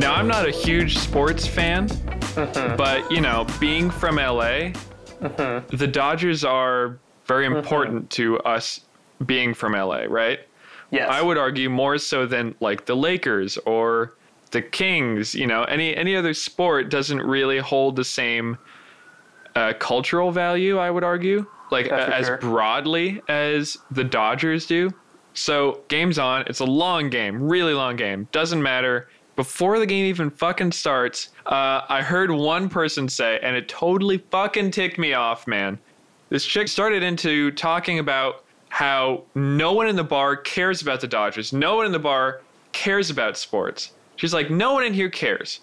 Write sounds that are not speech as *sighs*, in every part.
Now, I'm not a huge sports fan, mm-hmm. but you know, being from LA, mm-hmm. the Dodgers are very mm-hmm. important to us being from LA, right? Yes. I would argue more so than like the Lakers or the Kings. You know, any any other sport doesn't really hold the same uh, cultural value. I would argue, like as sure. broadly as the Dodgers do. So game's on. It's a long game, really long game. Doesn't matter. Before the game even fucking starts, uh, I heard one person say, and it totally fucking ticked me off, man. This chick started into talking about how no one in the bar cares about the Dodgers. No one in the bar cares about sports. She's like, no one in here cares.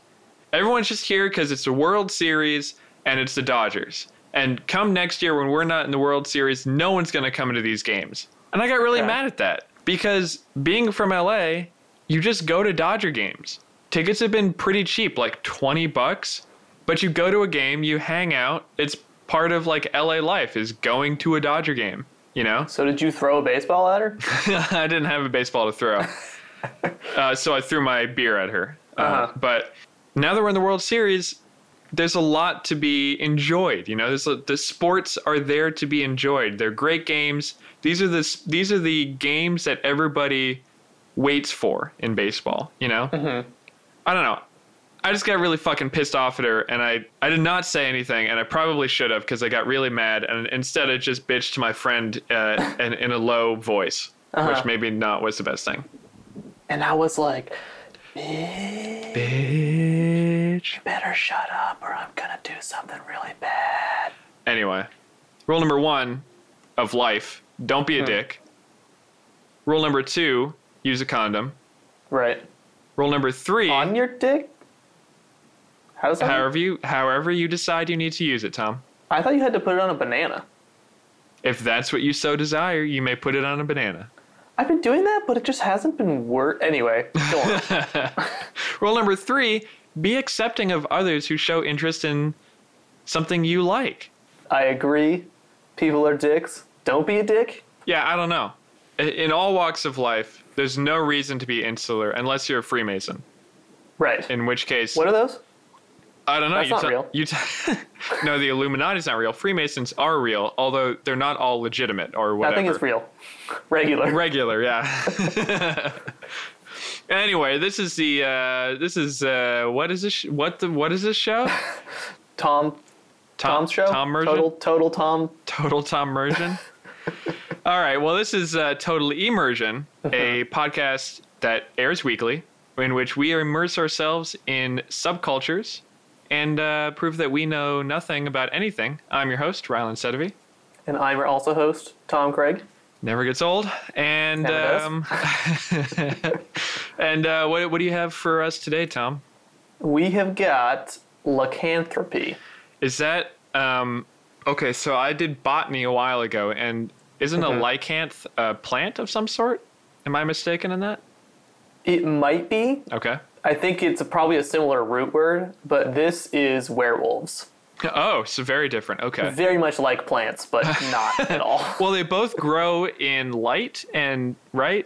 Everyone's just here because it's the World Series and it's the Dodgers. And come next year when we're not in the World Series, no one's going to come into these games. And I got really Okay. mad at that because being from LA, you just go to Dodger games. Tickets have been pretty cheap, like 20 bucks, but you go to a game, you hang out. It's part of like LA life is going to a Dodger game, you know? so did you throw a baseball at her? *laughs* I didn't have a baseball to throw. *laughs* uh, so I threw my beer at her. Uh, Uh-huh. But now that we're in the World Series, there's a lot to be enjoyed. You know, there's a, the sports are there to be enjoyed. They're great games. These are the these are the games that everybody waits for in baseball. You know, I don't know. I just got really fucking pissed off at her, and I I did not say anything, and I probably should have because I got really mad, and instead I just bitched to my friend uh, in, in a low voice, Uh-huh. which maybe not was the best thing. And I was like, Bitch. You better shut up or I'm gonna do something really bad. Anyway, rule number one of life: don't be a dick. Rule number two: use a condom. Right. Rule number three: On your dick? How does that? however you however you decide you need to use it, Tom. I thought you had to put it on a banana. If that's what you so desire, you may put it on a banana. I've been doing that, but it just hasn't been work. Anyway, go on. *laughs* Rule number three: be accepting of others who show interest in something you like. I agree. People are dicks. Don't be a dick. Yeah, I don't know. In all walks of life, there's no reason to be insular unless you're a Freemason. Right. In which case, What are those? I don't know. That's you not te- real. You te- *laughs* no, the Illuminati's not real. Freemasons are real, although they're not all legitimate or whatever. I think it's real. *laughs* Regular. Regular, yeah. *laughs* anyway, this is the uh, this is uh, what is this? Sh- what the what is this show? Tom. Tom's show. Tom Merchant. Total. Total Tom. Total Tom Immersion. All right. Well, this is uh, Total Immersion, *laughs* a podcast that airs weekly, in which we immerse ourselves in subcultures and uh, prove that we know nothing about anything. I'm your host, Rylan Sedovey. And I'm your also host, Tom Craig. Never gets old. And um, *laughs* and uh, what what do you have for us today, Tom? We have got lycanthropy. Is that um, okay? So I did botany a while ago, and isn't a lycanth a plant of some sort? Am I mistaken in that? It might be. Okay. I think it's probably a similar root word, but this is werewolves. Oh, so very different. Okay. Very much like plants, but *laughs* not at all. Well, they both grow in light and right.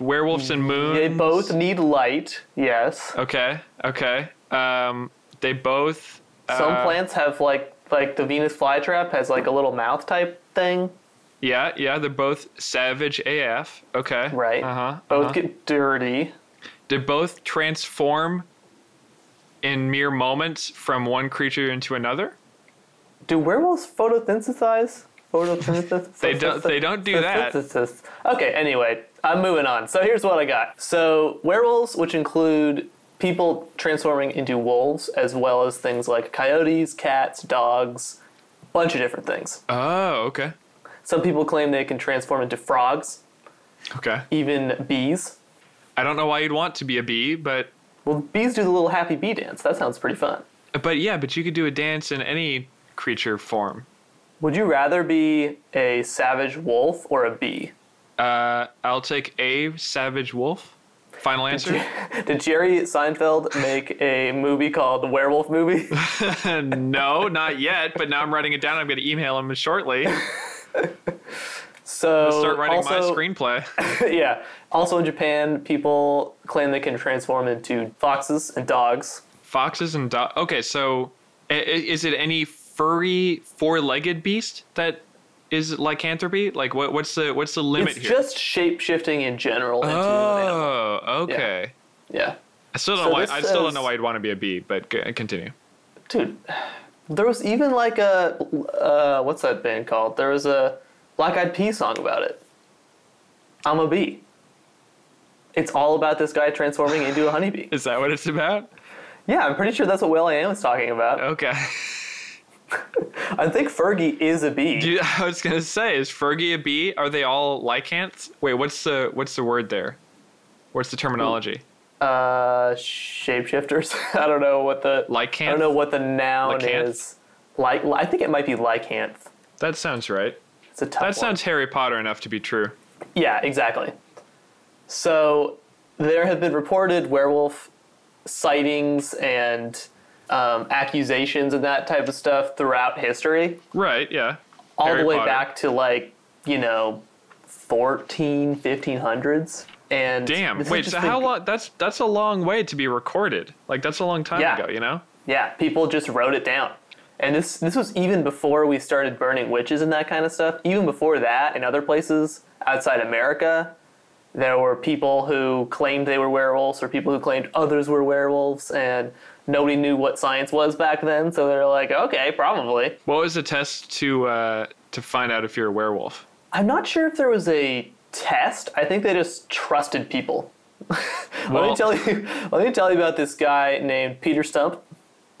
Werewolves and moons. They both need light, yes. Okay. Okay. Um, they both. Some uh, plants have like like the Venus flytrap has like a little mouth type thing. Yeah, yeah, they're both savage AF. Okay. Right. Uh huh. Both get dirty. Did both transform in mere moments from one creature into another. Do werewolves photosynthesize? Photosynthesis? *laughs* They don't- they don't do that. Photosynthesis. Okay, anyway, I'm moving on. So here's what I got. So werewolves, which include people transforming into wolves, as well as things like coyotes, cats, dogs, bunch of different things. Oh, okay. Some people claim they can transform into frogs, Okay. even bees. I don't know why you'd want to be a bee, but Well, bees do the little happy bee dance. That sounds pretty fun. but yeah, but you could do a dance in any creature form. Would you rather be a savage wolf or a bee? Uh, I'll take a savage wolf. Final answer? Did Jerry Seinfeld make a movie called The Werewolf Movie? *laughs* no, not yet. But now I'm writing it down. I'm going to email him shortly. *laughs* So Start writing my screenplay. *laughs* yeah. Also in Japan, people claim they can transform into foxes and dogs. Foxes and dogs. Okay, so is it any furry four-legged beast that is lycanthropy? Like, what, what's the what's the limit it's here? just shape shifting in general into an oh, okay. Yeah. I still don't So know why. I still don't know why you'd want to be a bee, but continue. Dude, there was even like a uh, what's that band called? There was a Black Eyed Peas song about it. I'm a bee. It's all about this guy transforming into a honeybee. *laughs* Is that what it's about? Yeah, I'm pretty sure that's what will.i.am is talking about. Okay. *laughs* *laughs* I think Fergie is a bee. Do you- I was gonna say, is Fergie a bee? Are they all lycanths? Wait, what's the what's the word there? What's the terminology? Uh, shapeshifters. *laughs* I don't know what the Lycanth. I don't know what the noun Lycanth? is. Like, I think it might be lycanth. That sounds right. It's a tough That one. sounds Harry Potter enough to be true. Yeah, exactly. So there have been reported werewolf sightings and um, accusations and that type of stuff throughout history, Right? Yeah. all Harry the way Potter. back to like you know 14 1500s. And Damn. Wait. So how long? That's that's a long way to be recorded. Like that's a long time Yeah. ago. You know. Yeah, people just wrote it down. And this this was even before we started burning witches and that kind of stuff. Even before that, in other places outside America, there were people who claimed they were werewolves or people who claimed others were werewolves and nobody knew what science was back then, so they're like, "Okay, probably." What was the test to uh, to find out if you're a werewolf? I'm not sure if there was a test. I think they just trusted people. *laughs* let me tell you let me tell you about this guy named Peter Stump, *laughs*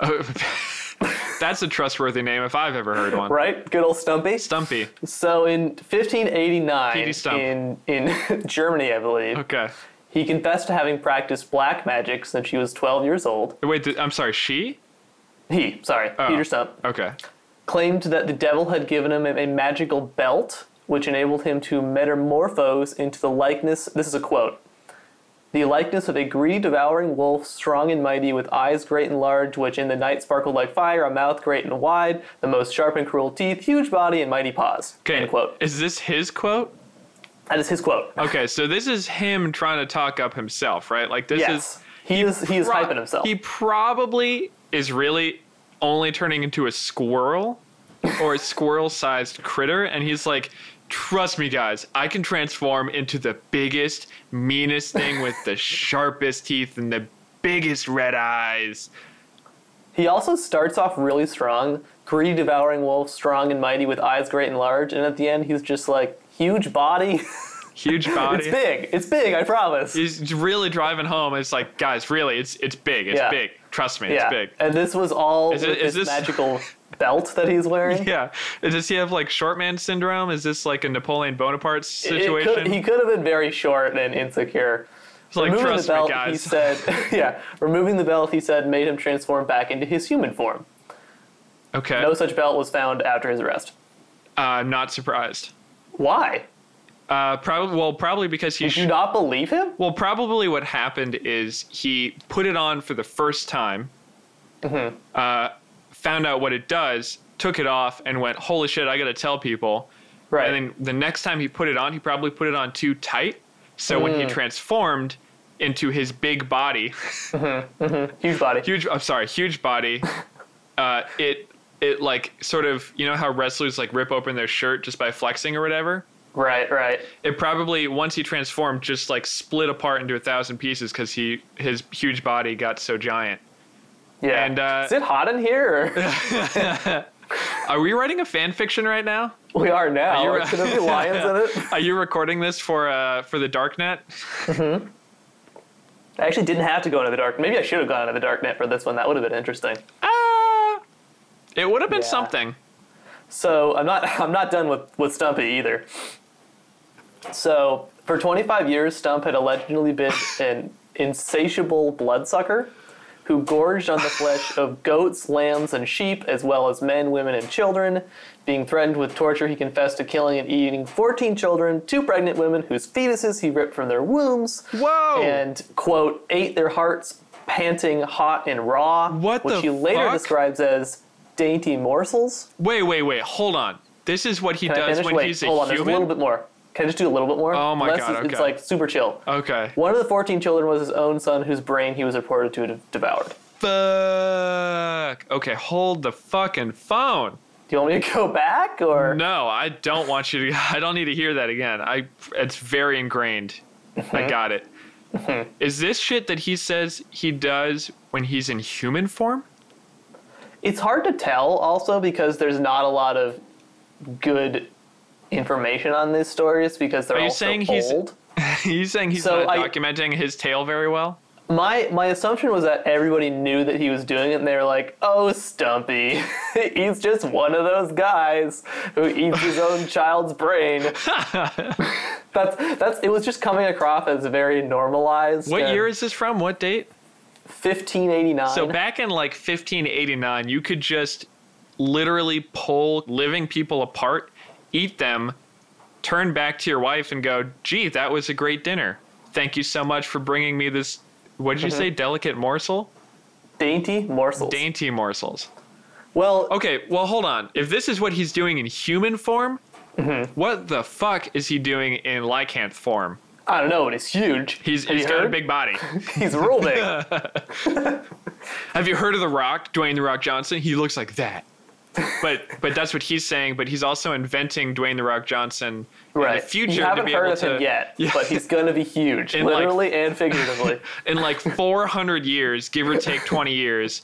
That's a trustworthy name if I've ever heard one. right? Good old Stumpy. Stumpy. So in 1589, Stump. in in *laughs* Germany, I believe, Okay. he confessed to having practiced black magic since he was 12 years old. Wait. I'm sorry. She. He, sorry, Oh. Peter Stump, Okay. claimed that the devil had given him a magical belt, which enabled him to metamorphose into the likeness. This is a quote. The likeness of a greedy, devouring wolf, strong and mighty, with eyes great and large, which in the night sparkled like fire, a mouth great and wide, the most sharp and cruel teeth, huge body, and mighty paws. Okay. End quote. Is this his quote? That is his quote. Okay, so this is him trying to talk up himself, right? Like this yes. is He is he is pro- hyping himself. He probably is really only turning into a squirrel or a squirrel-sized critter, and he's like, "Trust me, guys, I can transform into the biggest, meanest thing with the *laughs* sharpest teeth and the biggest red eyes." He also starts off really strong, greedy, devouring wolf, strong and mighty, with eyes great and large, and at the end he's just like huge body. *laughs* Huge body. it's big. It's big. I promise. He's really driving home. It's like, guys, really, it's it's big. It's Yeah. big. Trust me, yeah. it's big. And this was all Is it- with is this, this- magical *laughs* belt that he's wearing. *laughs* Yeah. Does he have like short man syndrome? Is this like a Napoleon Bonaparte situation? could- he could have been very short and insecure. It's like, removing trust the belt, me, he said, *laughs* *laughs* yeah, removing the belt, he said, made him transform back into his human form. okay. No such belt was found after his arrest. Uh, I'm not surprised. Why? Uh, probably. Well, probably because he. Did you not believe him? well, probably what happened is he put it on for the first time. Mm-hmm. Uh, found out what it does, took it off, and went, "Holy shit! I got to tell people." Right. And then the next time he put it on, he probably put it on too tight. So when Mm. he transformed into his big body, Huge body. huge I'm sorry, huge body, *laughs* uh, it it like sort of you know how wrestlers like rip open their shirt just by flexing or whatever. Right, right. It probably once he transformed just like split apart into a thousand pieces because he his huge body got so giant. Yeah. And, uh, Is it hot in here? Or? *laughs* Are we writing a fan fiction right now? we are now. Are you- Could there be lions in it? *laughs* Are you recording this for uh for the darknet? Mm-hmm. I actually didn't have to go into the dark. Maybe I should have gone into the darknet for this one. That would have been interesting. Ah, it would have been Yeah. something. So I'm not *laughs* I'm not done with, with Stumpy either. So for 25 years, Stump had allegedly been an insatiable bloodsucker who gorged on the flesh of goats, lambs, and sheep, as well as men, women, and children. Being threatened with torture, he confessed to killing and eating 14 children, two pregnant women whose fetuses he ripped from their wombs, Whoa! and quote ate their hearts, panting, hot and raw, What which he later fuck? describes as dainty morsels. wait, wait, wait. Hold on. This is what he Can does when Wait, he's a hold on. There's a little bit more. Can I just do a little bit more? Oh my Less God, is- It's okay. like super chill. Okay. One of the 14 children was his own son, whose brain he was reported to have devoured. Fuck. Okay, hold the fucking phone. Do you want me to go back or? No, I don't want you to. *laughs* I don't need to hear that again. I. It's very ingrained. Mm-hmm. I got it. Is this shit that he says he does when he's in human form? It's hard to tell also because there's not a lot of good information on these stories because they're Are you all so saying he's- old. he's *laughs* saying he's So not I- documenting his tale very well. My my assumption was that everybody knew that he was doing it, and they were like, "Oh, Stumpy, *laughs* he's just one of those guys who eats his own *laughs* child's brain." that's that's. It was just coming across as very normalized. What year is this from? What date? 1589. So back in like 1589, you could just literally pull living people apart, eat them, turn back to your wife and go, "Gee, that was a great dinner. Thank you so much for bringing me this what did you say delicate morsel? dainty morsels. Dainty morsels." well, Okay, well hold on. If this is what he's doing in human form, Mm-hmm. what the fuck is he doing in lycanth form? I don't know, but it's huge. He's, Have he's got a big body. *laughs* He's real big. *laughs* *laughs* Have you heard of The Rock, Dwayne The Rock Johnson? He looks like that. But but that's what he's saying. But he's also inventing Dwayne The Rock Johnson right. in the future you to haven't heard of to him yet, *laughs* Yeah. but he's gonna be huge, In, like- literally and figuratively. *laughs* in like 400 years, give or take 20 years.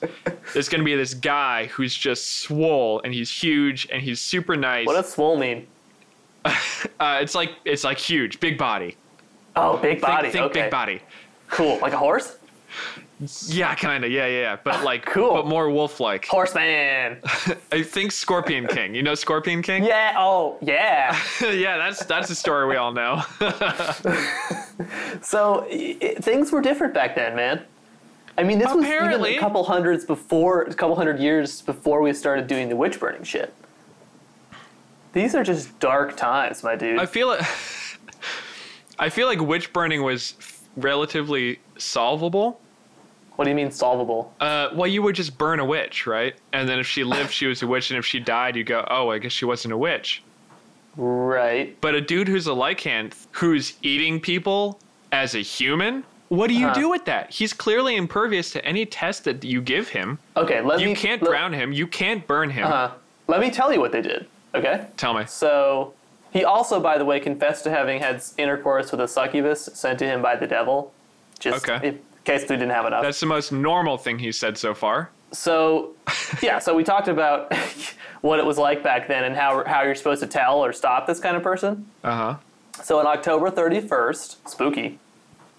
There's gonna be this guy who's just swole and he's huge and he's super nice. what does swole mean? *laughs* uh, it's like it's like huge, big body. Oh, big Think, body. think okay. big body. Cool. Like a horse? Yeah, kind of. Yeah, yeah, yeah. But like, *laughs* Cool. but more wolf-like. Horseman. *laughs* I think Scorpion King. You know Scorpion King? yeah. Oh, yeah. *laughs* yeah, that's that's a story we all know. So i i things were different back then, man. I mean, this was Apparently. even a couple hundreds before, a couple hundred years before we started doing the witch burning shit. These are just dark times, my dude. I feel it. I feel like witch burning was relatively solvable. What do you mean solvable? Uh, well, you would just burn a witch, right? And then if she lived, she was a witch, and if she died, you go, oh, I guess she wasn't a witch. Right. But a dude who's a lycanth who's eating people as a human, what do you Uh-huh. do with that? He's clearly impervious to any test that you give him. Okay. Let You me. You can't let, drown him. You can't burn him. Uh, let me tell you what they did. Okay. Tell me. So he also, by the way, confessed to having had intercourse with a succubus sent to him by the devil. Just Okay. Case we didn't have enough. That's the most normal thing he said so far. so, yeah. So we talked about *laughs* what it was like back then and how how you're supposed to tell or stop this kind of person. Uh huh. So on October 31st, spooky,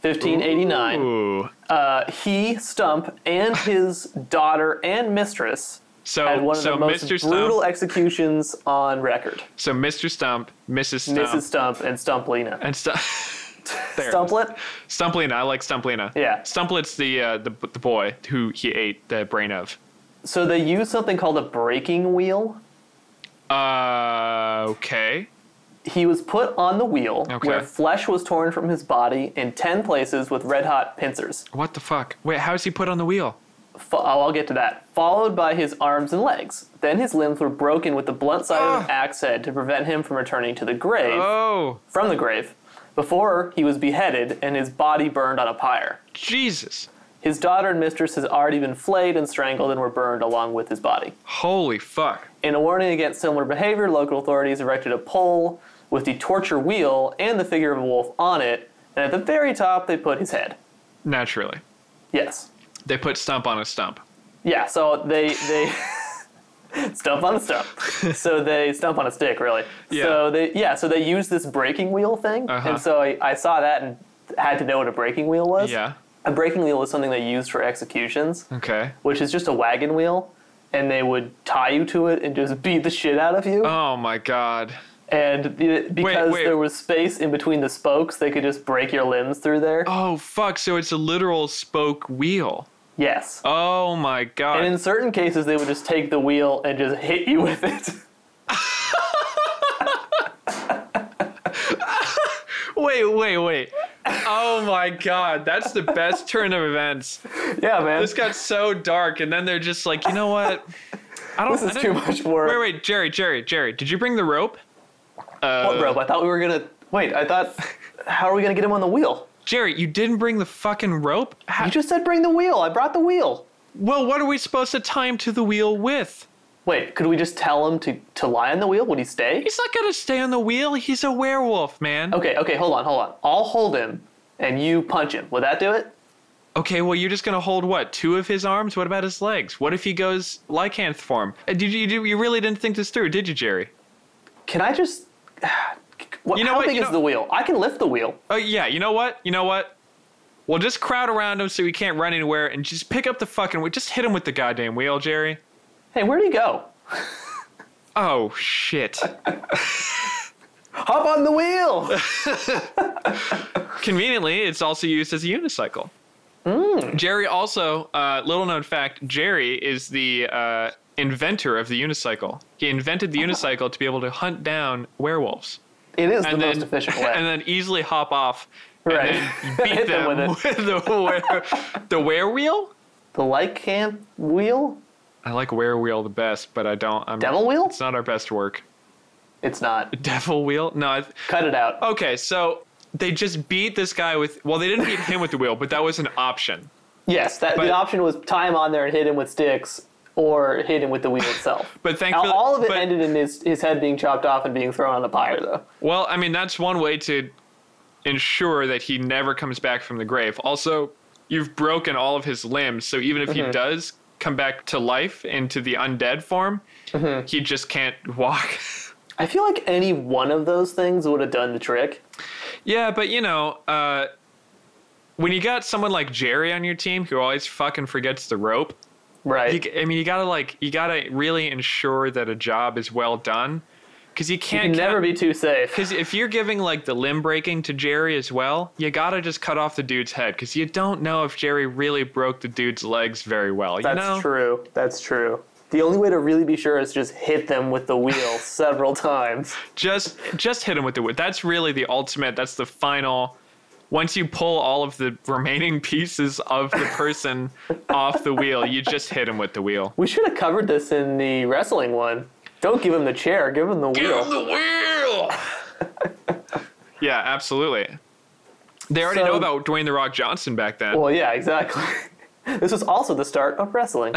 1589, Ooh. uh, he, Stump, and his daughter and mistress So, had one of so the most Mr. brutal Stump, executions on record. so Mr. Stump, Mrs. Stump, Mrs. Stump and Stumplina. and Stump. *laughs* There. Stumplet? Stumplina. I like Stumplina. Yeah. Stumplet's the uh, the the boy who he ate the brain of. So they use something called a breaking wheel. Uh, okay. He was put on the wheel Okay. where flesh was torn from his body in 10 places with red hot pincers. What the fuck? Wait, how is he put on the wheel? Fo- oh, I'll get to that. Followed by his arms and legs. Then his limbs were broken with the blunt side of an Ah. axe head to prevent him from returning to the grave, Oh, from the grave, before he was beheaded and his body burned on a pyre. Jesus! His daughter and mistress has already been flayed and strangled and were burned along with his body. Holy fuck! In a warning against similar behavior, local authorities erected a pole with the torture wheel and the figure of a wolf on it, and at the very top they put his head. Naturally, Yes. they put Stump on a stump. Yeah, so they they *laughs* stump on a stump. *laughs* so they stump on a stick, really. Yeah. So they yeah, so they use this breaking wheel thing, Uh-huh. and so I, I saw that and had to know what a breaking wheel was. Yeah. A breaking wheel is something they used for executions, Okay. which is just a wagon wheel, and they would tie you to it and just beat the shit out of you. Oh my god. And the, because wait. there was space in between the spokes, they could just break your limbs through there. Oh fuck! So it's a literal spoke wheel. Yes. Oh my god. And in certain cases, they would just take the wheel and just hit you with it. *laughs* wait, wait, wait. Oh my god, that's the best turn of events. yeah, man. This got so dark, and then they're just like, you know what? I don't. This is too much work. Wait, wait, Jerry, Jerry, Jerry. Did you bring the rope? Uh, What rope? I thought we were gonna. Wait, I thought. How are we gonna get him on the wheel? Jerry, you didn't bring the fucking rope. How, You just said bring the wheel. I brought the wheel. well, what are we supposed to tie him to the wheel with? Wait, could we just tell him to to lie on the wheel? Would he stay? He's not gonna stay on the wheel. He's a werewolf, man. Okay, okay, hold on, hold on. I'll hold him, and you punch him. Would that do it? Okay, well, you're just gonna hold what? Two of his arms? What about his legs? What if he goes lycanth form? Uh, Did you, you you really didn't think this through, did you, Jerry? Can I just? What, You know how what, big you is know- the wheel? I can lift the wheel. Oh yeah, you know what? You know what? We'll just crowd around him so he can't run anywhere, and just pick up the fucking. wheel. Just hit him with the goddamn wheel, Jerry. Hey, where'd he go? Oh shit. Hop on the wheel. *laughs* Conveniently, it's also used as a unicycle. Jerry also, uh, little known fact, Jerry is the uh, inventor of the unicycle. He invented the unicycle to be able to hunt down werewolves. It is the then, most efficient *laughs* way. and then easily hop off Right. *laughs* beat them them with with, the were the werewheel. the Lycamp wheel? I like werewheel the best, but I don't. I'm, Devil wheel? It's not our best work. It's not. *laughs* Devil wheel? No. I, Cut it out. okay, so they just beat this guy with. Well, they didn't beat him with the wheel, but that was an option. Yes, that But- the option was tie him on there and hit him with sticks, or hit him with the wheel itself. *laughs* But Now, thankfully, all of it but- ended in his, his head being chopped off and being thrown on the pyre, though. Well, I mean, that's one way to ensure that he never comes back from the grave. Also, you've broken all of his limbs, so even if Mm-hmm. he does come back to life into the undead form, Mm-hmm. he just can't walk. I feel like any one of those things would have done the trick. yeah, but you know, uh, when you got someone like Jerry on your team who always fucking forgets the rope, Right. you, I mean, you gotta like, you gotta really ensure that a job is well done, because you you can't can never be too safe. Because if you're giving like the limb breaking to Jerry as well, you gotta just cut off the dude's head because you don't know if Jerry really broke the dude's legs very well. You That's know? true. That's true. The only way to really be sure is just hit them with the wheel *laughs* several times. Just just hit them with the wheel. That's really the ultimate. That's the final. Once you pull all of the remaining pieces of the person *laughs* off the wheel, you just hit him with the wheel. We should have covered this in the wrestling one. Don't give him the chair, give him the wheel. Give him the wheel. *laughs* yeah, absolutely. They already So- know about Dwayne the Rock Johnson back then. Well, yeah, exactly. *laughs* this was also the start of wrestling.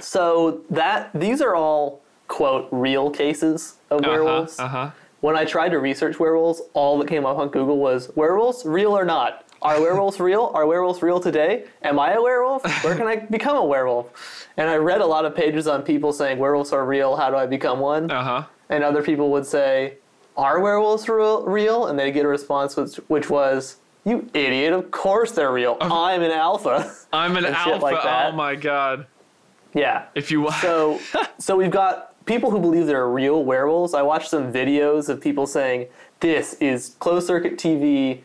so that these are all quote real cases of werewolves. Uh huh. When I tried to research werewolves, all that came up on Google was werewolves, real or not? Are werewolves real? Are werewolves real today? Am I a werewolf? Where can I become a werewolf? And I read a lot of pages on people saying werewolves are real. How do I become one? Uh huh. And other people would say, "Are werewolves real?" real? And they get a response which, which was, "You idiot! Of course they're real. I'm an alpha." I'm an *laughs* alpha. like. Oh my god. yeah. If you So, *laughs* so we've got people who believe there are real werewolves. I watched some videos of people saying this is closed circuit TV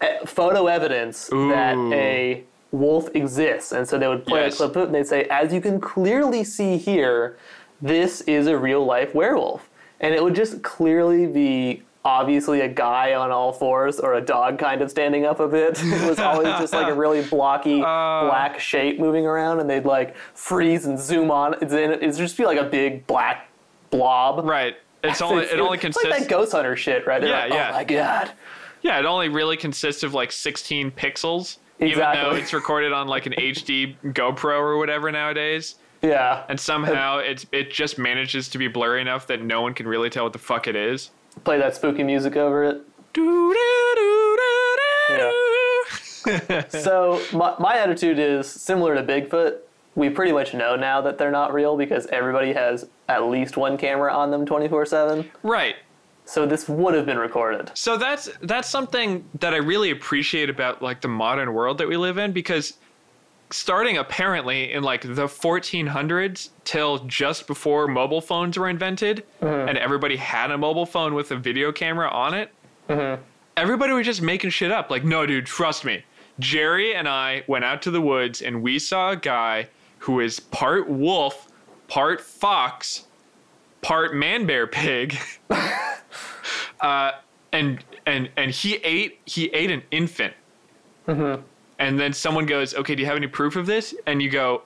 eh, photo evidence that a wolf exists, and so they would play Yes. a clip of it and they'd say, as you can clearly see here, this is a real life werewolf, and it would just clearly be. Obviously, a guy on all fours or a dog kind of standing up a bit. It was always just like a really blocky *laughs* Uh. black shape moving around, and they'd like freeze and zoom on. It's in it'd just be like a big black blob. right, it's only it only It's consists. like that ghost hunter shit, right? They're Yeah, like, yeah. Oh my god. yeah, it only really consists of like 16 pixels, even though it's recorded on like an HD GoPro or whatever nowadays. Yeah. And somehow it's it just manages to be blurry enough that no one can really tell what the fuck it is. Play that spooky music over it. Doo-doo-doo-doo-doo. So *laughs* my, my attitude is similar to Bigfoot. We pretty much know now that they're not real because everybody has at least one camera on them 24 7. right. So this would have been recorded. So that's that's something that I really appreciate about like the modern world that we live in because starting apparently in like the 1400s till just before mobile phones were invented mm-hmm. and everybody had a mobile phone with a video camera on it. Mm-hmm. Everybody was just making shit up. Like, no, dude, trust me. Jerry and I went out to the woods and we saw a guy who is part wolf, part fox, part man bear pig. *laughs* uh, and and and he ate he ate an infant. Mm-hmm. And then someone goes, "Okay, do you have any proof of this?" And you go,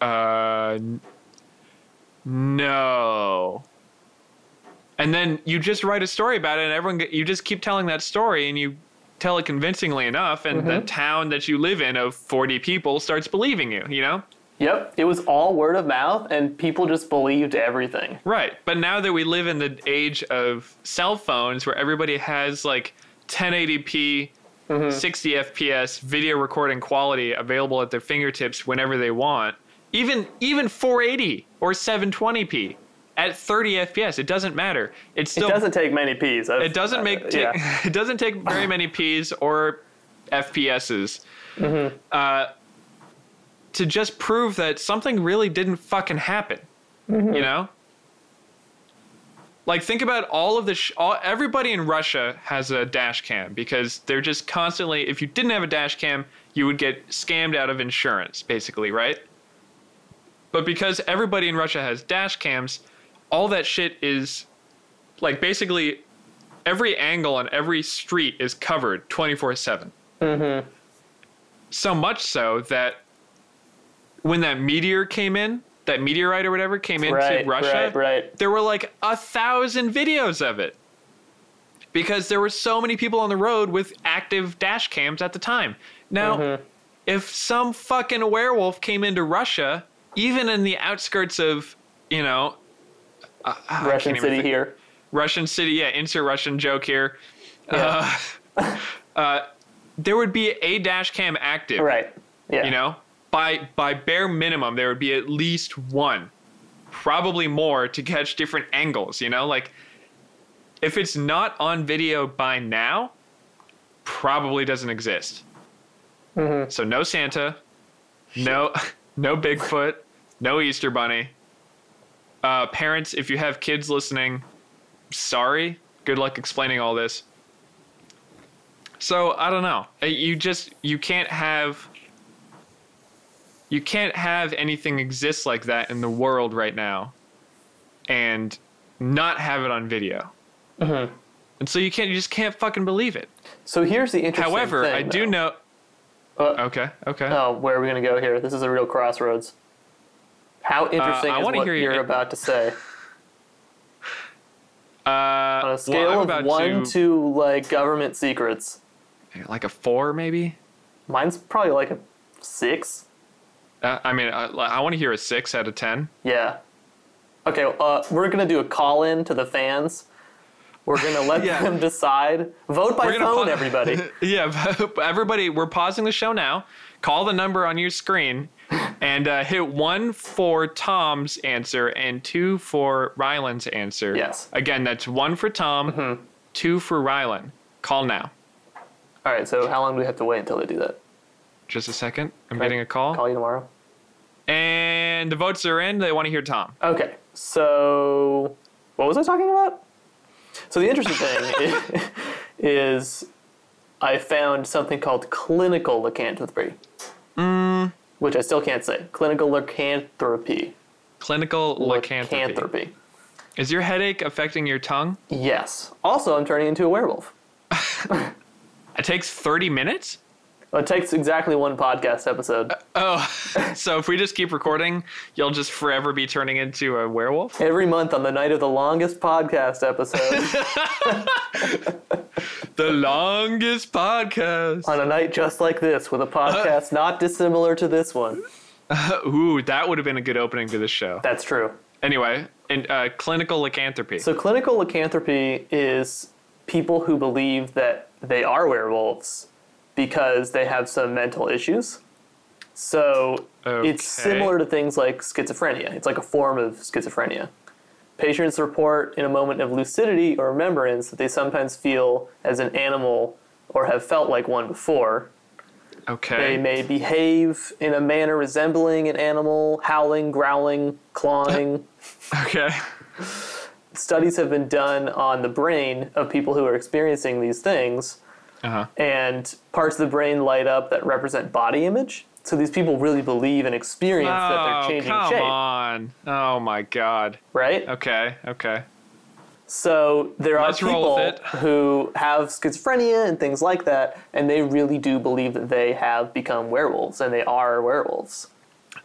"Uh, No. And then you just write a story about it, and everyone you just keep telling that story, and you tell it convincingly enough, and the town that you live in of forty people starts believing you. You know. Yep, it was all word of mouth, and people just believed everything. Right. But now that we live in the age of cell phones where everybody has like 1080p, 60 FPS video recording quality available at their fingertips whenever they want, even even 480 or 720p at 30 FPS, it doesn't matter. It's still it doesn't take many P's. I've- it doesn't make uh, yeah. *laughs* it doesn't take very many P's or FPSs uh, to just prove that something really didn't fucking happen. You know, like think about all of the sh- all, everybody in Russia has a dash cam because they're just constantly. If you didn't have a dash cam, you would get scammed out of insurance, basically, right? But because everybody in Russia has dash cams, all that shit is like basically every angle on every street is covered 24 7 Mm-hmm. so much so that when that meteor came in that meteorite or whatever came into Right, russia right, right. there were like a thousand videos of it because there were so many people on the road with active dash cams at the time now Mm-hmm. if some fucking werewolf came into russia even in the outskirts of you know uh, Russian city think- here. Russian city, yeah, insert Russian joke here. Uh, *laughs* uh, there would be a dash cam active, Right. Yeah. You know, by by bare minimum, there would be at least one, probably more, to catch different angles. You know, like if it's not on video by now, probably doesn't exist. Mm-hmm. So no Santa, no *laughs* no Bigfoot, no Easter Bunny. Uh, parents, if you have kids listening, sorry. Good luck explaining all this. So I don't know. Uh, You just you can't have you can't have anything exist like that in the world right now, and not have it on video. Mm-hmm. And so you can't you just can't fucking believe it. So here's the interesting However, thing, I do know. Uh, Okay, okay. Oh, where are we going to go here? This is a real crossroads. How interesting Uh, I is what hear you- you're about to say? *laughs* Uh, On a scale I'm of one to, to like government secrets, like a four, maybe. mine's probably like a six. Uh, I mean, I, I want to hear a six out of ten. Yeah. Okay, uh, we're gonna do a call in to the fans. We're gonna let *laughs* Yeah. them decide. Vote by phone, pa- everybody. *laughs* yeah, everybody, we're pausing the show now. Call the number on your screen and uh, hit one for Tom's answer and two for Ryland's answer. Yes. Again, that's one for Tom, two for Ryland. Call now. All right. So how long do we have to wait until they do that? Just a second. I'm Can getting a call. Call you tomorrow. And the votes are in. They want to hear Tom. Okay. So what was I talking about? So the interesting thing *laughs* is, I found something called clinical lycanthropy, Mm. which I still can't say. Clinical lycanthropy. Clinical lycanthropy. Lycanthropy. Is your headache affecting your tongue? Yes. Also, I'm turning into a werewolf. *laughs* It takes 30 minutes? It takes exactly one podcast episode. Oh, *laughs* so if we just keep recording, you'll just forever be turning into a werewolf? Every month on the night of the longest podcast episode, *laughs* *laughs* The longest podcast. on a night just like this, with a podcast not dissimilar to this one. Ooh, that would have been a good opening to this show. That's true. Anyway, in uh, clinical lycanthropy. So, clinical lycanthropy is people who believe that they are werewolves because they have some mental issues. So, it's similar to things like schizophrenia. It's like a form of schizophrenia. Patients report in a moment of lucidity or remembrance that they sometimes feel as an animal or have felt like one before. Okay. They may behave in a manner resembling an animal, howling, growling, clawing. *laughs* Okay. Studies have been done on the brain of people who are experiencing these things, Uh huh. and parts of the brain light up that represent body image. So these people really believe and experience that Oh, they're changing come shape, on. Oh my god. right? Okay, okay. So there Let's are people who have schizophrenia and things like that, and they really do believe that they have become werewolves and they are werewolves,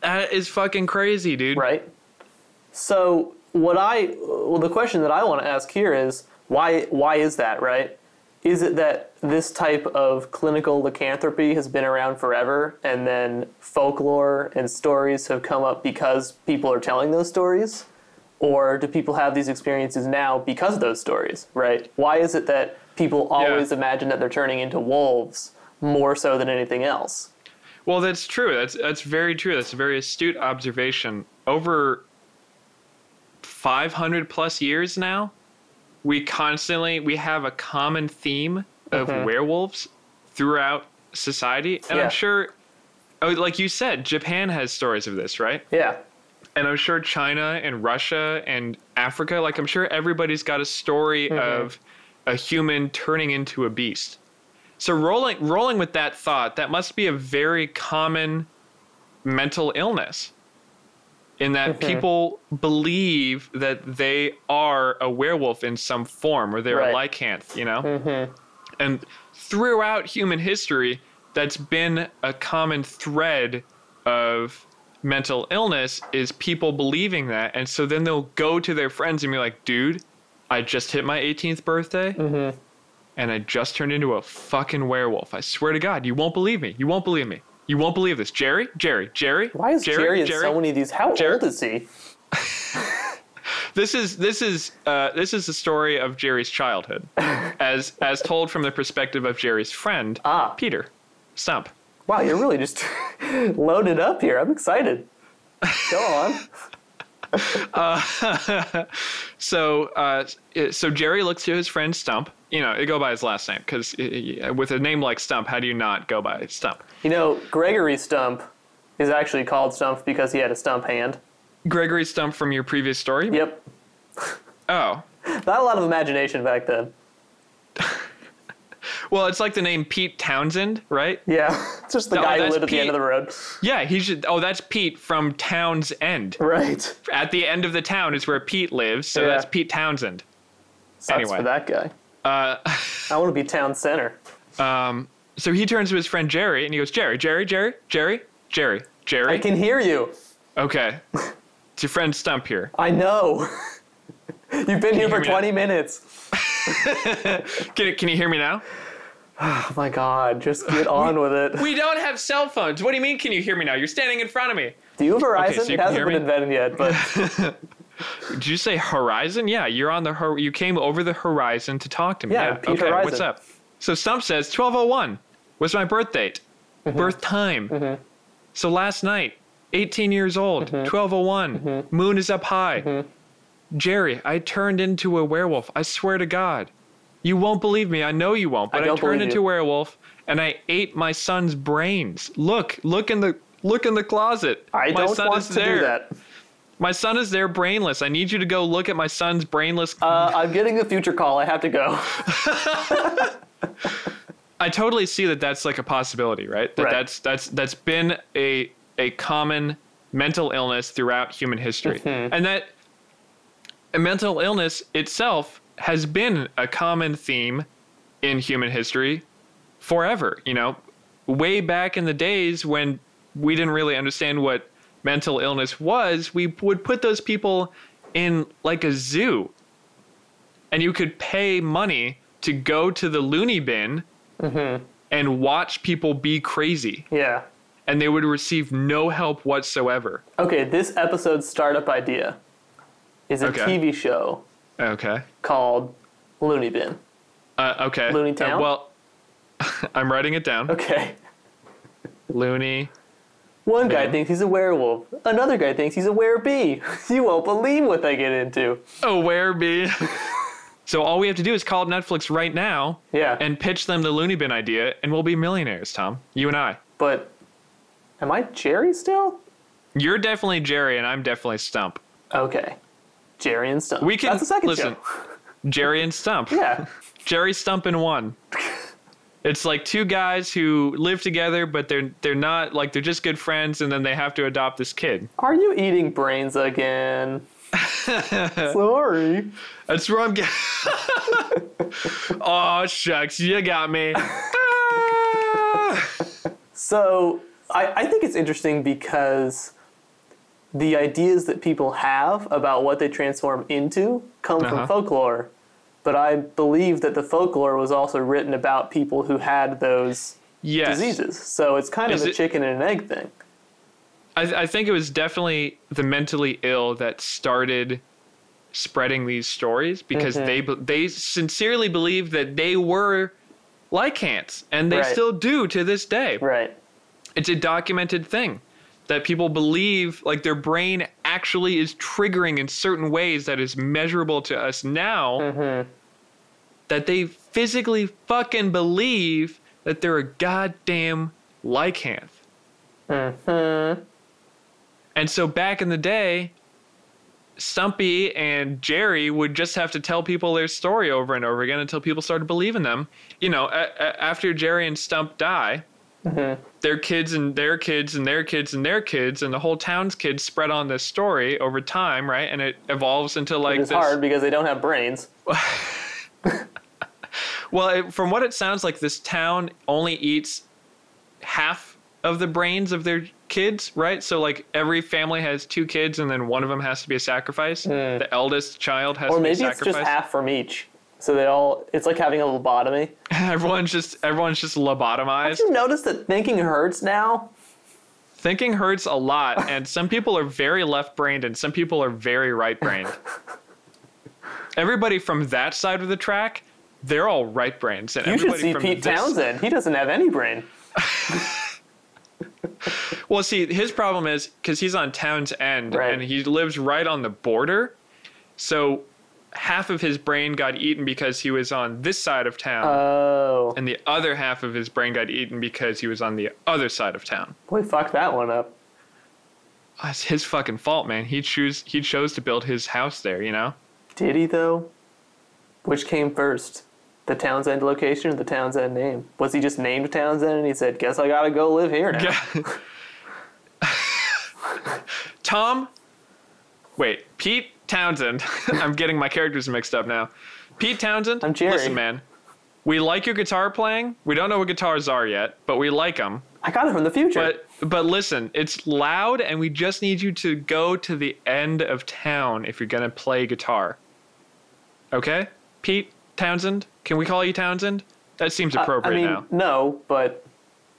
That is fucking crazy, dude. right? So what I well the question that I want to ask here is why why is that right? Is it that this type of clinical lycanthropy has been around forever and then folklore and stories have come up because people are telling those stories? Or do people have these experiences now because of those stories, right? Why is it that people always imagine that they're turning into wolves more so than anything else? Well, that's true. That's that's very true. That's a very astute observation. Over 500 plus years now, we constantly we have a common theme of mm-hmm. werewolves throughout society, and Yeah. I'm sure, oh, like you said, Japan has stories of this, right? Yeah. And I'm sure China and Russia and Africa, like I'm sure everybody's got a story mm-hmm. of a human turning into a beast. So rolling rolling with that thought, that must be a very common mental illness. In that mm-hmm. people believe that they are a werewolf in some form or they're a lycanth, you know? Mm-hmm. And throughout human history, that's been a common thread of mental illness is people believing that. And so then they'll go to their friends and be like, dude, I just hit my 18th birthday mm-hmm. and I just turned into a fucking werewolf. I swear to God, you won't believe me. You won't believe me. You won't believe this. Jerry, Jerry, Jerry. Why is Jerry, in so many of these? How Jerry- old is he? *laughs* *laughs* This is this is uh, this is the story of Jerry's childhood, as as told from the perspective of Jerry's friend, Ah. Peter Stump. Wow, you're really just *laughs* loaded up here. I'm excited. Go on. *laughs* *laughs* So, uh, so Jerry looks to his friend Stump. You know, go by his last name because with a name like Stump, how do you not go by Stump? You know, Gregory Stump is actually called Stump because he had a stump hand. Gregory Stump from your previous story. Yep. Oh, *laughs* Not a lot of imagination back then. Well, it's like the name Pete Townsend, right? Yeah. It's *laughs* just the No, guy who lived at the end of the road. Yeah, he should. Oh, that's Pete from Towns End. Right. At the end of the town is where Pete lives, so Yeah. that's Pete Townsend. Sucks Anyway. for that guy. Uh, *laughs* I want to be town center. so he turns to his friend Jerry and he goes, Jerry, Jerry, Jerry, Jerry, Jerry, Jerry. I can hear you. Okay. It's your friend Stump here. I know. *laughs* You've been here you for hear me now? 20 minutes. Can, can you hear me now? Oh my god, just get *laughs* on with it. We don't have cell phones. What do you mean, can you hear me now? You're standing in front of me. Do you have Verizon? so you it hasn't been invented yet, but *laughs* Did you say horizon? Yeah, you're on the hor- you came over the horizon to talk to me. Yeah, Pete okay, Horizon. what's up? So Stump says 1201 was my birth date. Mm-hmm. Birth time. So last night, 18 years old, Mm-hmm. 1201. Moon is up high. Jerry, I turned into a werewolf. I swear to God. You won't believe me. I know you won't, but I, don't turned into a werewolf and I ate my son's brains. Look, look in the look in the closet. I my don't son want is to there. do that. My son is there brainless. I need you to go look at my son's brainless. Uh, I'm getting a future call. I have to go. *laughs* I totally see that that's like a possibility, right? That Right. that's that's that's been a a common mental illness throughout human history. Mm-hmm. And that a mental illness itself has been a common theme in human history forever, you know. Way back in the days when we didn't really understand what mental illness was, we would put those people in like a zoo. And you could pay money to go to the loony bin mm-hmm. and watch people be crazy. Yeah. And they would receive no help whatsoever. Okay, this episode's startup idea is a Okay. TV show Okay. called Looney Bin. Uh, okay. Looney Uh, Town? well, *laughs* I'm writing it down. Okay. Looney. One guy thinks he's a werewolf. Another guy thinks he's a werebee. *laughs* You won't believe what they get into. Where be? *laughs* so all we have to do is call Netflix right now Yeah. and pitch them the Looney Bin idea, and we'll be millionaires, Tom. You and I. but am I Jerry still? You're definitely Jerry, and I'm definitely Stump. Okay. Jerry and Stump. We can- That's the second listen. show. Jerry and Stump. *laughs* Yeah. Jerry Stump in one. It's like two guys who live together, but they're they're not like they're just good friends, and then they have to adopt this kid. Are you eating brains again? *laughs* Sorry. That's where I'm getting. *laughs* oh shucks, you got me. Ah! So I, I think it's interesting because the ideas that people have about what they transform into come Uh-huh. from folklore. But I believe that the folklore was also written about people who had those Yes. diseases. So it's kind Is of a it- chicken and an egg thing. I, I think it was definitely the mentally ill that started spreading these stories because Mm-hmm. they they sincerely believed that they were lycans and they Right. still do to this day. Right. It's a documented thing that people believe like their brain actually is triggering in certain ways that is measurable to us now Mm-hmm. that they physically fucking believe that they're a goddamn lycanth. Mm-hmm. And so back in the day, Stumpy and Jerry would just have to tell people their story over and over again until people started believing them. You know, a- a- after Jerry and Stump die, Mm-hmm. their kids and their kids and their kids and their kids and the whole town's kids spread on this story over time, right? And it evolves into like It's this. hard because they don't have brains. *laughs* Well, it, from what it sounds like, this town only eats half of the brains of their kids, right? So like every family has two kids, and then one of them has to be a sacrifice. The eldest child has. Or to be a maybe it's sacrifice. just half from each. So they all, it's like having a lobotomy. *laughs* everyone's just everyone's just lobotomized. Did you notice that thinking hurts now? Thinking hurts a lot, *laughs* and some people are very left-brained, and some people are very right-brained. *laughs* Everybody from that side of the track, they're all right-brains, and You should see from Pete this- Townsend. He doesn't have any brain. Well, see, his problem is because he's on Town's End Right. and he lives right on the border. So half of his brain got eaten because he was on this side of town, Oh, and the other half of his brain got eaten because he was on the other side of town. boy, fuck that one up. Ah, it's his fucking fault, man. He choose he chose to build his house there, you know. Did he though? Which came first? The Townsend location or the Townsend name? Was he just named Townsend and he said, guess I gotta go live here now? *laughs* Tom, wait, Pete Townsend. *laughs* I'm getting my characters mixed up now. Pete Townsend. I'm Jerry. Listen, man. We like your guitar playing. We don't know what guitars are yet, but we like them. I got it from the future. But but listen, it's loud, and we just need you to go to the end of town if you're gonna play guitar. Okay, Pete Townsend. Can we call you Townsend? That seems I- appropriate I mean, now. no, but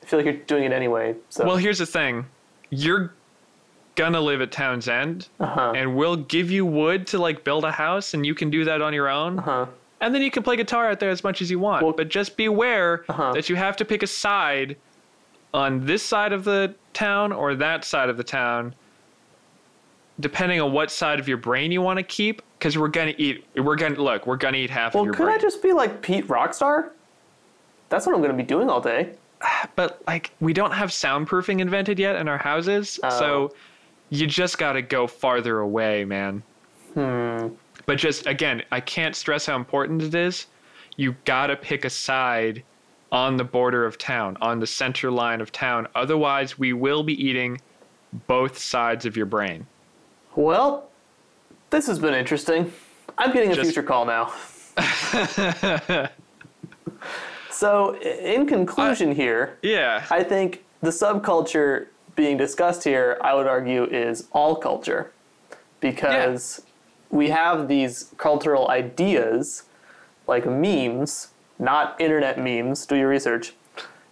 I feel like you're doing it anyway. So Well, here's the thing. You're gonna live at Town's End, uh-huh. and we'll give you wood to like build a house, and you can do that on your own. uh-huh. And then you can play guitar out there as much as you want. Well- but just beware Uh-huh. that you have to pick a side on this side of the town or that side of the town, depending on what side of your brain you want to keep. Because we're gonna eat. We're gonna look. We're gonna eat half Well, of your could. I just be like Pete Rockstar? That's what I'm gonna be doing all day. *sighs* but like we don't have soundproofing invented yet in our houses Oh. so you just got to go farther away man Hmm. but just again i can't stress how important it is you got to pick a side on the border of town on the center line of town otherwise we will be eating both sides of your brain Well, this has been interesting. I'm getting a Just- future call now. *laughs* so, in conclusion, here, yeah I think the subculture being discussed here, I would argue, is all culture. Because we have these cultural ideas, like memes, not internet memes, do your research,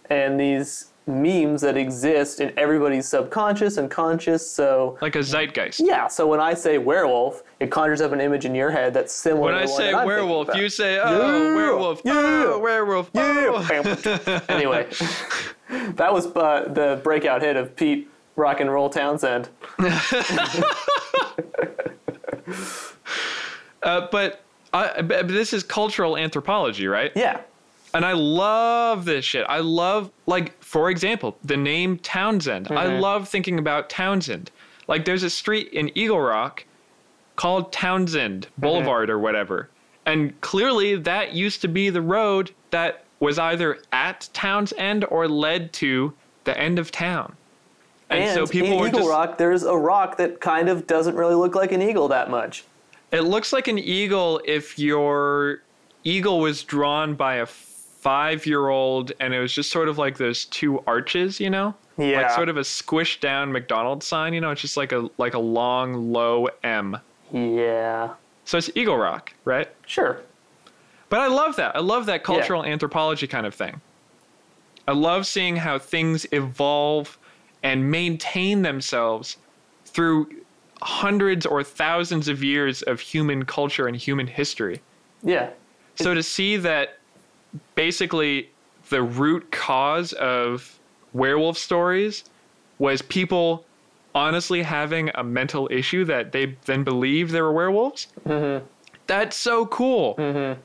and these memes that exist in everybody's subconscious and conscious. So, like a zeitgeist yeah, so when I say werewolf, it conjures up an image in your head that's similar when i say werewolf you say oh Yeah, werewolf yeah, oh werewolf oh. Yeah. *laughs* anyway, *laughs* that was uh, the breakout hit of Pete Rock and Roll Townsend. *laughs* *laughs* Uh, but, I, but this is cultural anthropology, right? Yeah. And I love this shit. I love, like, for example, the name Townsend. I Mm-hmm. love thinking about Townsend. Like, there's a street in Eagle Rock called Townsend Mm-hmm. Boulevard or whatever. And clearly, that used to be the road that was either at Town's End or led to the end of town. And, And, so people in Eagle just. Rock, there's a rock that kind of doesn't really look like an eagle that much. It looks like an eagle if your eagle was drawn by a five year old, and it was just sort of like those two arches, you know, Yeah. like sort of a squished down McDonald's sign. You know, it's just like a like a long low M. Yeah. So it's Eagle Rock, right? Sure. But I love that. I love that cultural anthropology kind of thing. I love seeing how things evolve and maintain themselves through hundreds or thousands of years of human culture and human history. Yeah. So to see that basically the root cause of werewolf stories was people honestly having a mental issue that they then believed they were werewolves. Mm-hmm. That's so cool. Mm-hmm.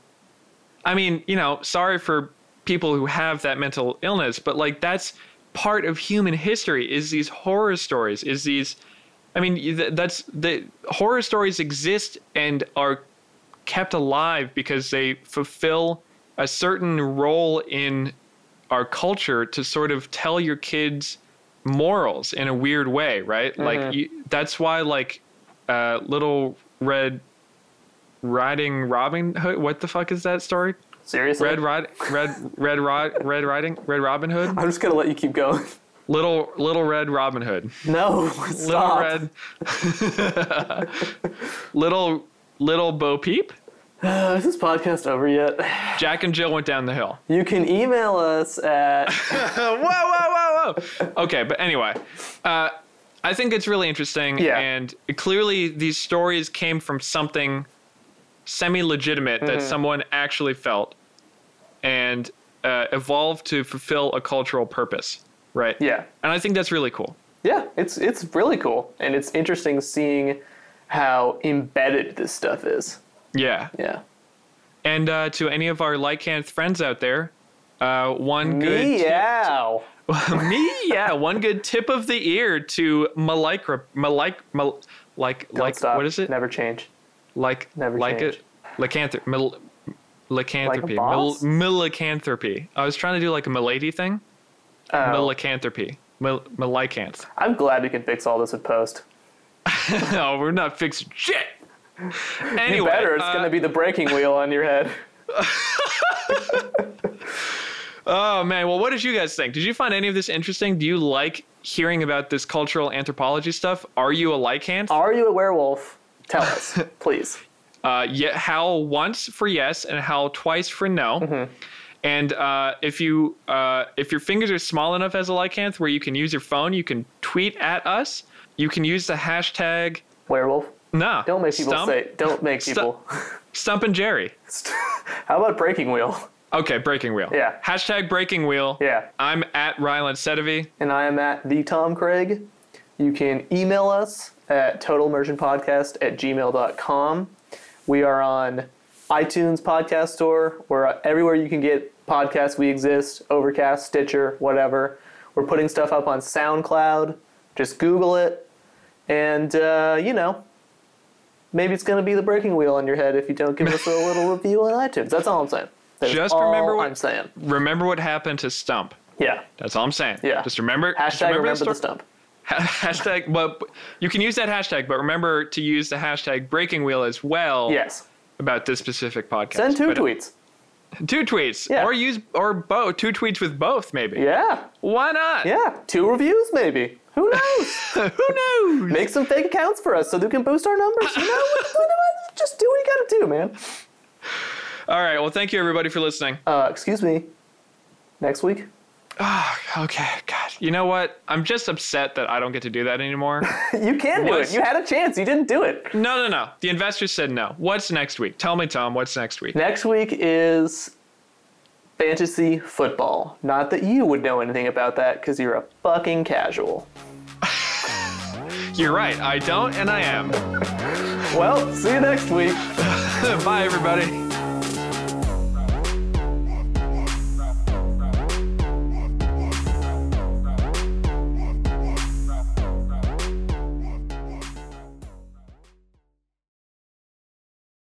I mean, you know, sorry for people who have that mental illness, but like that's part of human history is these horror stories, is these I mean, that's the horror stories exist and are kept alive because they fulfill a certain role in our culture to sort of tell your kids morals in a weird way, right? Like you, that's why like uh, little red riding Robin Hood. What the fuck is that story? Seriously? Red Rod, Red Red Rod, Red Riding, Red Robin Hood. I'm just gonna let you keep going. Little Little Red Robin Hood. No, stop. Little. Red. *laughs* little Little Bo Peep. Uh, *sighs* is this podcast over yet? Jack and Jill went down the hill. You can email us at *laughs* whoa, whoa, whoa, whoa. Okay, but anyway, uh, I think it's really interesting. Yeah. And clearly, these stories came from something semi legitimate that Mm-hmm. someone actually felt and uh, evolved to fulfill a cultural purpose, right? yeah, And I think that's really cool. yeah. It's it's really cool, and it's interesting seeing how embedded this stuff is. Yeah. Yeah. And uh, to any of our Lycanth friends out there, uh, one good Meow. *laughs* me, yeah, one good tip of the ear to Malikra, Malik, Mal, like, Don't like, stop. what is it? Never change. Like Never like change. it lycanthropy mil, lycanthropy. Mil, millicanthropy i was trying to do like a milady thing. Oh, millicanthropy Mil, millicanth I'm glad we can fix all this in post. no *laughs* we're not fixing shit. *laughs* Anyway You better. It's uh, gonna be the breaking wheel on your head. *laughs* oh man. Well what did you guys think? Did you find any of this interesting? Do you like hearing about this cultural anthropology stuff? Are you a lycanth Are you a werewolf? Tell us, *laughs* please. uh, yeah, howl once for yes and howl twice for no. Mm-hmm. And uh, if you uh, if your fingers are small enough as a lycanth where you can use your phone, you can tweet at us. You can use the hashtag Werewolf. nah. Don't make people stump, say. Don't make Stu- people. stump and Jerry. *laughs* How about breaking wheel? Okay, breaking wheel. Yeah. Hashtag breaking wheel. Yeah. I'm at Ryland Sedavi. and I am at the Tom Craig. You can email us at totalimmersionpodcast at gmail.com. We are on iTunes Podcast Store. We're everywhere you can get podcasts. We exist. Overcast, Stitcher, whatever. We're putting stuff up on SoundCloud. Just Google it. And, uh, you know, maybe it's going to be the breaking wheel on your head if you don't give us a *laughs* little review on iTunes. That's all I'm saying. That Just remember what- I'm saying. Remember what happened to Stump. Yeah. That's all I'm saying. Yeah. Just remember. just Hashtag remember, story- the stump. Hashtag. But you can use that hashtag, but remember to use the hashtag breaking wheel as well. Yes. About this specific podcast. Send two But, uh, tweets. Two tweets. Yeah. Or use or both. Two tweets with both, maybe. Yeah. Why not? Yeah. Two reviews, maybe. Who *laughs* knows? Who knows? Make some fake accounts for us so they can boost our numbers. You know, just do what you gotta do, man. All right. Well, thank you everybody for listening. Uh, excuse me. Next week? Oh, okay. God. You know what? I'm just upset that I don't get to do that anymore. *laughs* You can do What's- it. You had a chance. You didn't do it. no, no, no. The investors said no. What's next week? Tell me, Tom. What's next week? Next week is fantasy football. Not that you would know anything about that because you're a fucking casual. *laughs* You're right. I don't, and I am. Well, see you next week. *laughs* Bye, everybody.